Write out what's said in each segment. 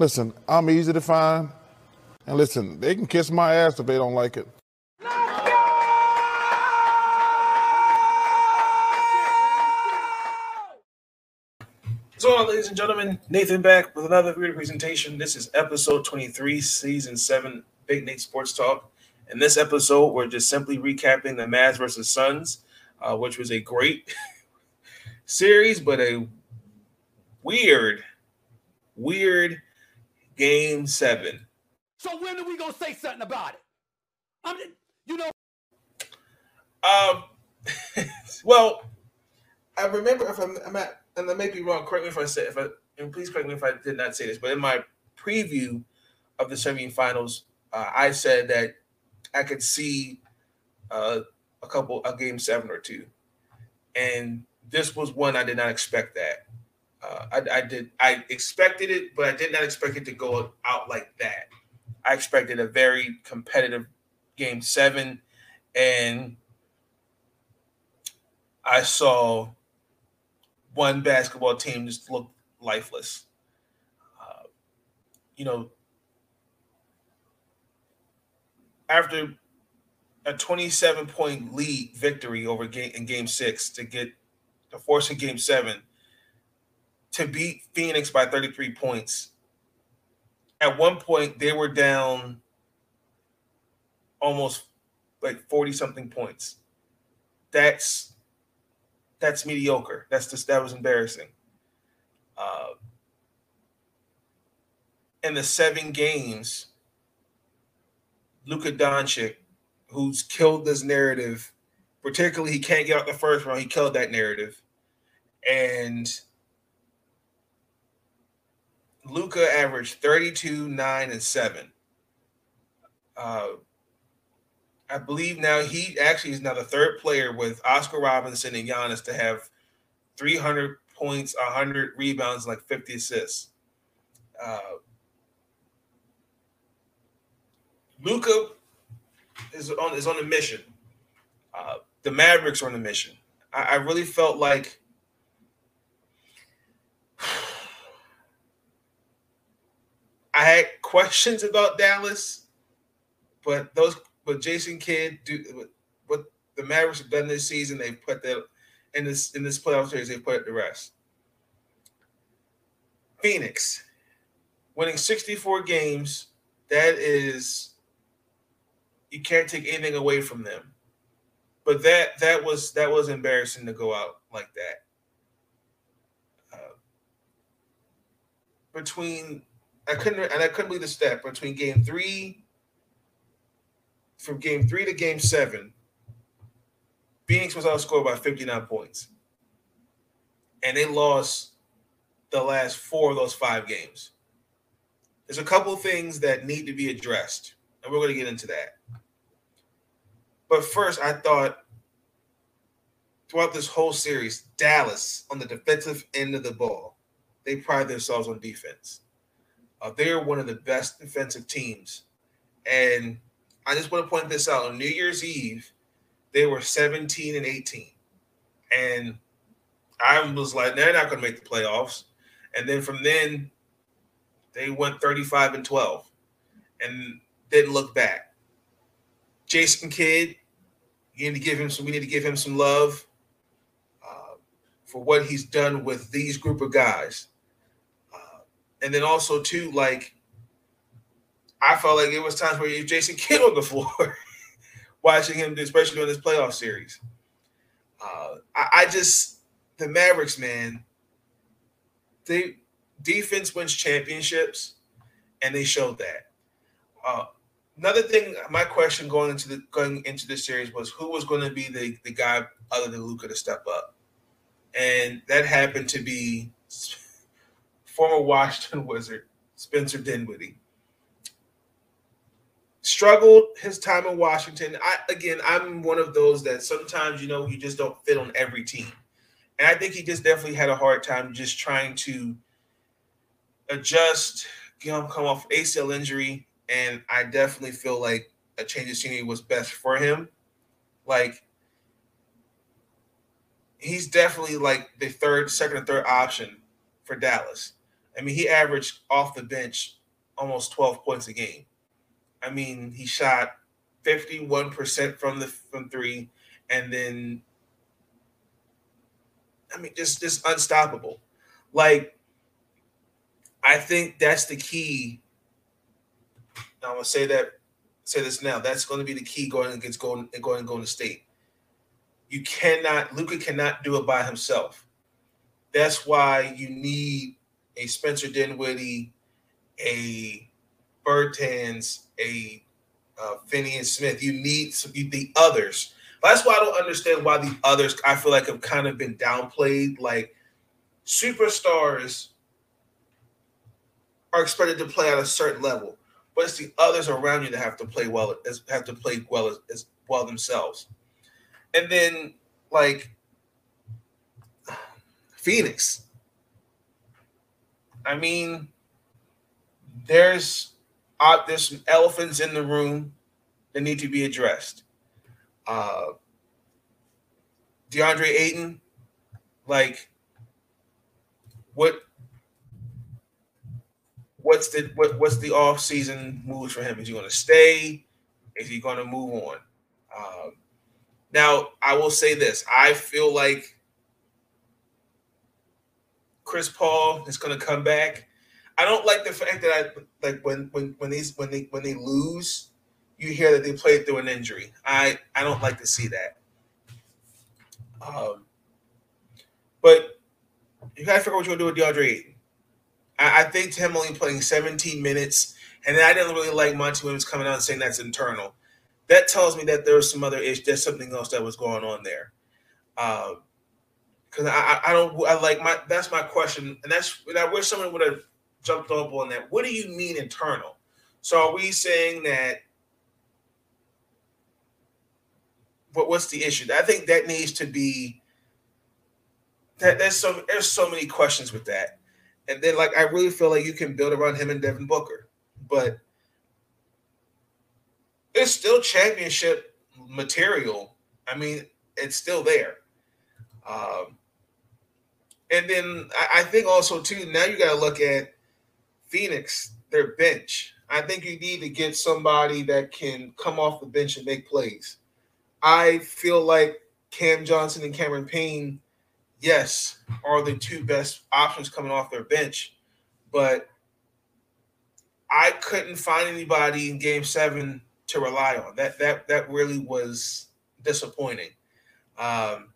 Listen, I'm easy to find. And listen, they can kiss my ass if they don't like it. So, ladies and gentlemen, Nathan back with another video presentation. This is episode 23, season 7, Big Nate Sports Talk. In this episode, we're just simply recapping the Mavs versus Suns, uh, which was a great series, but a weird, weird game seven. So when are we gonna say something about it? I mean, you know. Um. well, I remember if I'm, I'm at, and I may be wrong. Correct me if I say if I, and please correct me if I did not say this. But in my preview of the semifinals, uh, I said that I could see uh, a couple a game seven or two, and this was one I did not expect that. Uh, I, I, did. I expected it, but I did not expect it to go out like that. I expected a very competitive game seven, and I saw one basketball team just look lifeless. Uh, you know, after a 27 point lead victory over game in game six to get to force in game seven to beat Phoenix by 33 points. At one point, they were down almost like 40 something points. That's that's mediocre. That's just that was embarrassing. Uh, in the seven games, Luka Doncic, who's killed this narrative, particularly he can't get out the first round, he killed that narrative. And Luka averaged 32, 9, and 7. Uh, I believe now he actually is now the third player with Oscar Robinson and Giannis to have 300 points, 100 rebounds, like 50 assists. Uh, Luka is on is on a mission. Uh, the Mavericks are on a mission. I, I really felt like I had questions about Dallas, but those but Jason Kidd do what the Mavericks have done this season. They've put that in this in this playoff series. They put to rest. Phoenix winning 64 games. That is you can't take anything away from them. But that that was that was embarrassing to go out like that. Uh, between I couldn't and I couldn't believe the stat between game three from game three to game seven, Phoenix was outscored by 59 points. And they lost the last four of those five games. There's a couple things that need to be addressed, and we're going to get into that. But first, I thought throughout this whole series, Dallas on the defensive end of the ball, they pride themselves on defense. Uh, they're one of the best defensive teams. And I just want to point this out on New Year's Eve, they were 17 and 18. And I was like, they're not going to make the playoffs. And then from then, they went 35 and 12 and didn't look back. Jason Kidd, you need to give him some, we need to give him some love uh, for what he's done with these group of guys and then also too, like I felt like it was times where you Jason Kidd on the floor, watching him, especially in this playoff series. Uh, I, I just the Mavericks, man. They defense wins championships, and they showed that. Uh, another thing, my question going into the going into this series was who was going to be the the guy other than Luka to step up, and that happened to be former Washington Wizard, Spencer Dinwiddie. Struggled his time in Washington. I again, I'm one of those that sometimes you know you just don't fit on every team, and I think he just definitely had a hard time just trying to adjust. You know, come off ACL injury, and I definitely feel like a change of scenery was best for him. Like he's definitely like the third, second, or third option for Dallas I mean, he averaged off the bench almost 12 points a game. I mean, he shot 51% from the from three, and then I mean, just just unstoppable. Like, I think that's the key. I'm gonna say that say this now. That's going to be the key going against going and going and Golden State. You cannot Luka cannot do it by himself. That's why you need a Spencer Dinwiddie, a Bertans, a uh, and Smith. You need some, the others. That's why I don't understand why the others I feel like have kind of been downplayed. Like superstars are expected to play at a certain level, but it's the others around you that have to play well, as, have to play well as, as well themselves. And then like Phoenix. I mean, there's uh, there's some elephants in the room that need to be addressed. Uh, DeAndre Ayton, like, what? What's the what? What's the off season moves for him? Is he going to stay? Is he going to move on? Um, now, I will say this: I feel like Chris Paul is going to come back. I don't like the fact that I like when when when these when they when they lose, you hear that they played through an injury. I I don't like to see that. Um, but you gotta figure out what you're gonna do with DeAndre. I, I think him only playing 17 minutes, and I didn't really like Monty Williams coming out and saying that's internal. That tells me that there was some other issue. There's something else that was going on there. Um, because I, I don't I like my that's my question, and that's and I wish someone would have jumped up on that. What do you mean internal? So are we saying that? What what's the issue? I think that needs to be. That there's so there's so many questions with that, and then like I really feel like you can build around him and Devin Booker, but it's still championship material. I mean, it's still there. Um, and then I, I think also too now you got to look at Phoenix, their bench. I think you need to get somebody that can come off the bench and make plays. I feel like Cam Johnson and Cameron Payne, yes, are the two best options coming off their bench, but I couldn't find anybody in Game Seven to rely on. That that that really was disappointing. Um,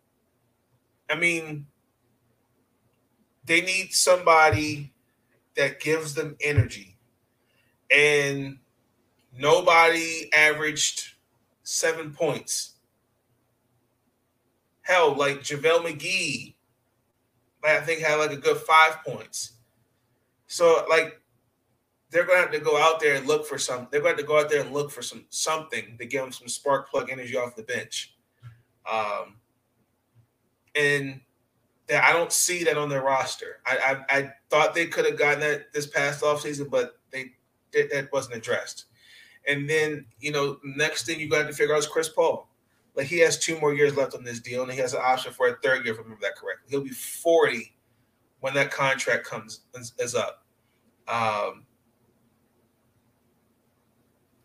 I mean, they need somebody that gives them energy. And nobody averaged seven points. Hell, like JaVale McGee, I think had like a good five points. So like they're gonna have to go out there and look for some. They're to, have to go out there and look for some something to give them some spark plug energy off the bench. Um, and that I don't see that on their roster. I I, I thought they could have gotten that this past offseason, but they that wasn't addressed. And then you know, next thing you got to figure out is Chris Paul. Like he has two more years left on this deal, and he has an option for a third year. If I remember that correctly, he'll be forty when that contract comes is, up. Um,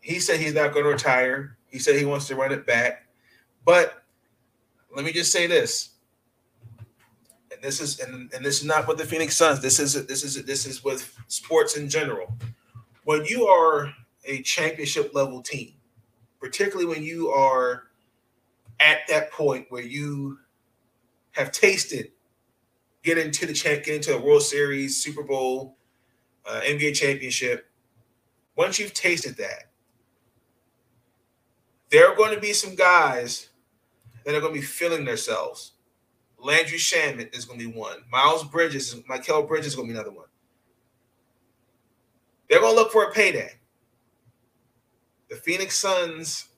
he said he's not going to retire. He said he wants to run it back. But let me just say this: this is and, and this is not with the Phoenix Suns. This is this is this is with sports in general. When you are a championship level team, particularly when you are at that point where you have tasted get into the champ, get into the World Series, Super Bowl, uh, NBA championship. Once you've tasted that, there are going to be some guys that are going to be feeling themselves Landry Shamet is going to be one. Miles Bridges, Mikal Bridges is going to be another one. They're going to look for a payday. The Phoenix Suns,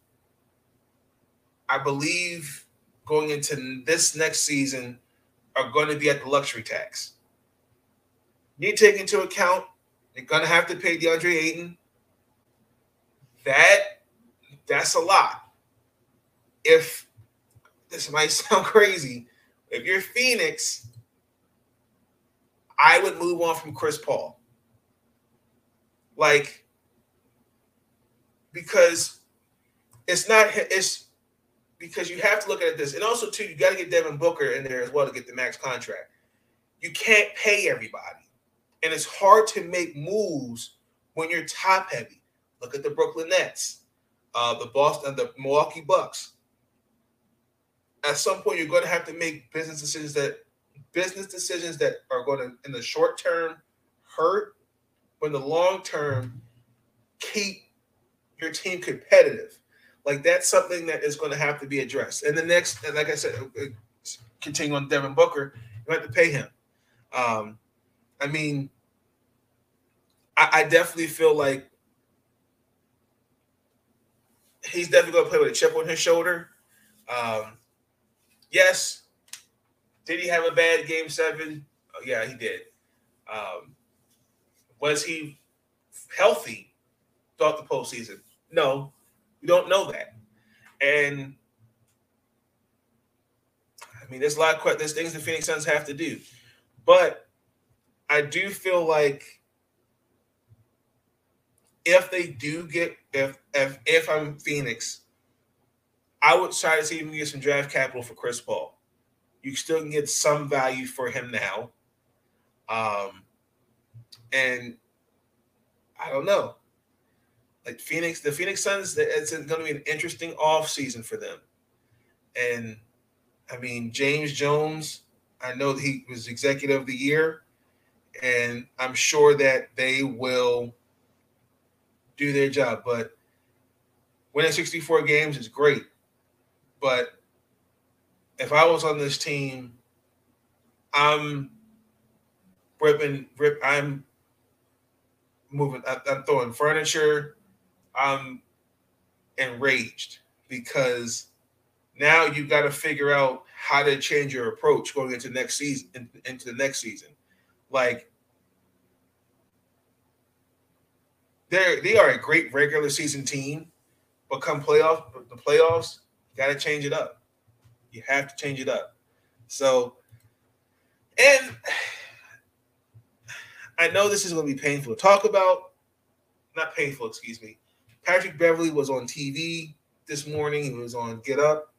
I believe, going into this next season, are going to be at the luxury tax. You take into account they're going to have to pay DeAndre Ayton. That that's a lot. If this might sound crazy, if you're Phoenix, I would move on from Chris Paul. Like, because it's not it's because you have to look at this, and also too, you got to get Devin Booker in there as well to get the max contract. You can't pay everybody, and it's hard to make moves when you're top heavy. Look at the Brooklyn Nets, uh, the Boston, the Milwaukee Bucks. At some point, you're going to have to make business decisions that business decisions that are going to, in the short term, hurt, but in the long term, keep your team competitive. Like that's something that is going to have to be addressed. And the next, and like I said, uh, continue on Devin Booker, you have to pay him. Um, I mean, I, I definitely feel like he's definitely going to play with a chip on his shoulder. Um, yes, did he have a bad game seven? Oh, yeah, he did. Um, was he healthy throughout the postseason? No, we don't know that. And I mean, there's a lot of there's things the Phoenix Suns have to do, but I do feel like if they do get if if if I'm Phoenix, I would try to see if we can get some draft capital for Chris Paul. You still can get some value for him now. Um, and I don't know. Like Phoenix, the Phoenix Suns, it's going to be an interesting off season for them. And I mean, James Jones, I know he was executive of the year, and I'm sure that they will do their job. But winning 64 games is great. But if I was on this team, I'm ripping, rip. I'm moving. I'm throwing furniture. I'm enraged because now you got to figure out how to change your approach going into next season. Into the next season, like they're they are a great regular season team, but come playoff the playoffs, got to change it up. You have to change it up. So, and I know this is going to be painful to talk about. Not painful, excuse me. Patrick Beverley was on TV this morning. He was on Get Up,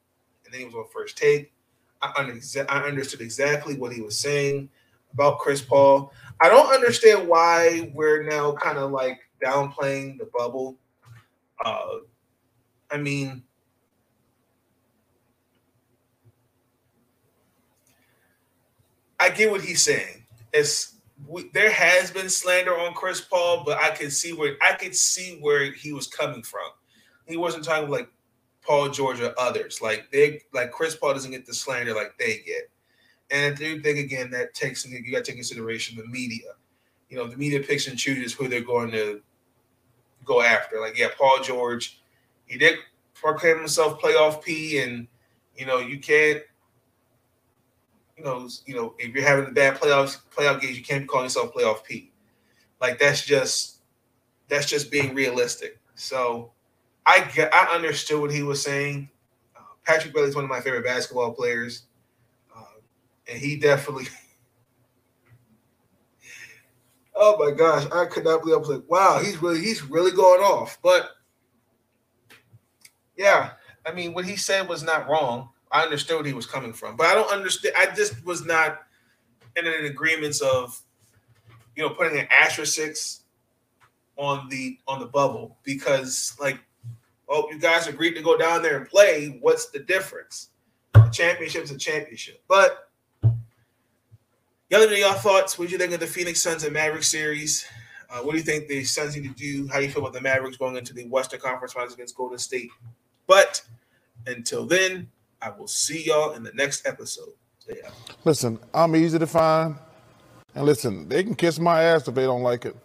and then he was on First Take. I, I understood exactly what he was saying about Chris Paul. I don't understand why we're now kind of like downplaying the bubble. Uh, I mean, I get what he's saying. It's we, there has been slander on Chris Paul, but I could see where I could see where he was coming from. He wasn't talking like Paul George or others. Like they like Chris Paul doesn't get the slander like they get. And I do think again that takes you got to take consideration the media. You know, the media picks and chooses who they're going to go after. Like, yeah, Paul George, he did proclaim himself playoff P, and you know, you can't you know, you know, if you're having a bad playoffs playoff games, you can't be calling yourself playoff P. Like that's just that's just being realistic. So I get I understood what he was saying. Uh, Patrick Beverley is one of my favorite basketball players, uh, and he definitely. oh my gosh, I could not believe I was like, wow, he's really he's really going off. But yeah, I mean, what he said was not wrong. I understood he was coming from, but I don't understand. I just was not in an agreement of, you know, putting an asterisk on the on the bubble because, like, oh, you guys agreed to go down there and play. What's the difference? A championship's a championship. But y'all know your thoughts. What do you think of the Phoenix Suns and Mavericks series? Uh, what do you think the Suns need to do? How do you feel about the Mavericks going into the Western Conference Finals against Golden State? But until then, I will see y'all in the next episode. Stay out. Listen, I'm easy to find. And listen, they can kiss my ass if they don't like it.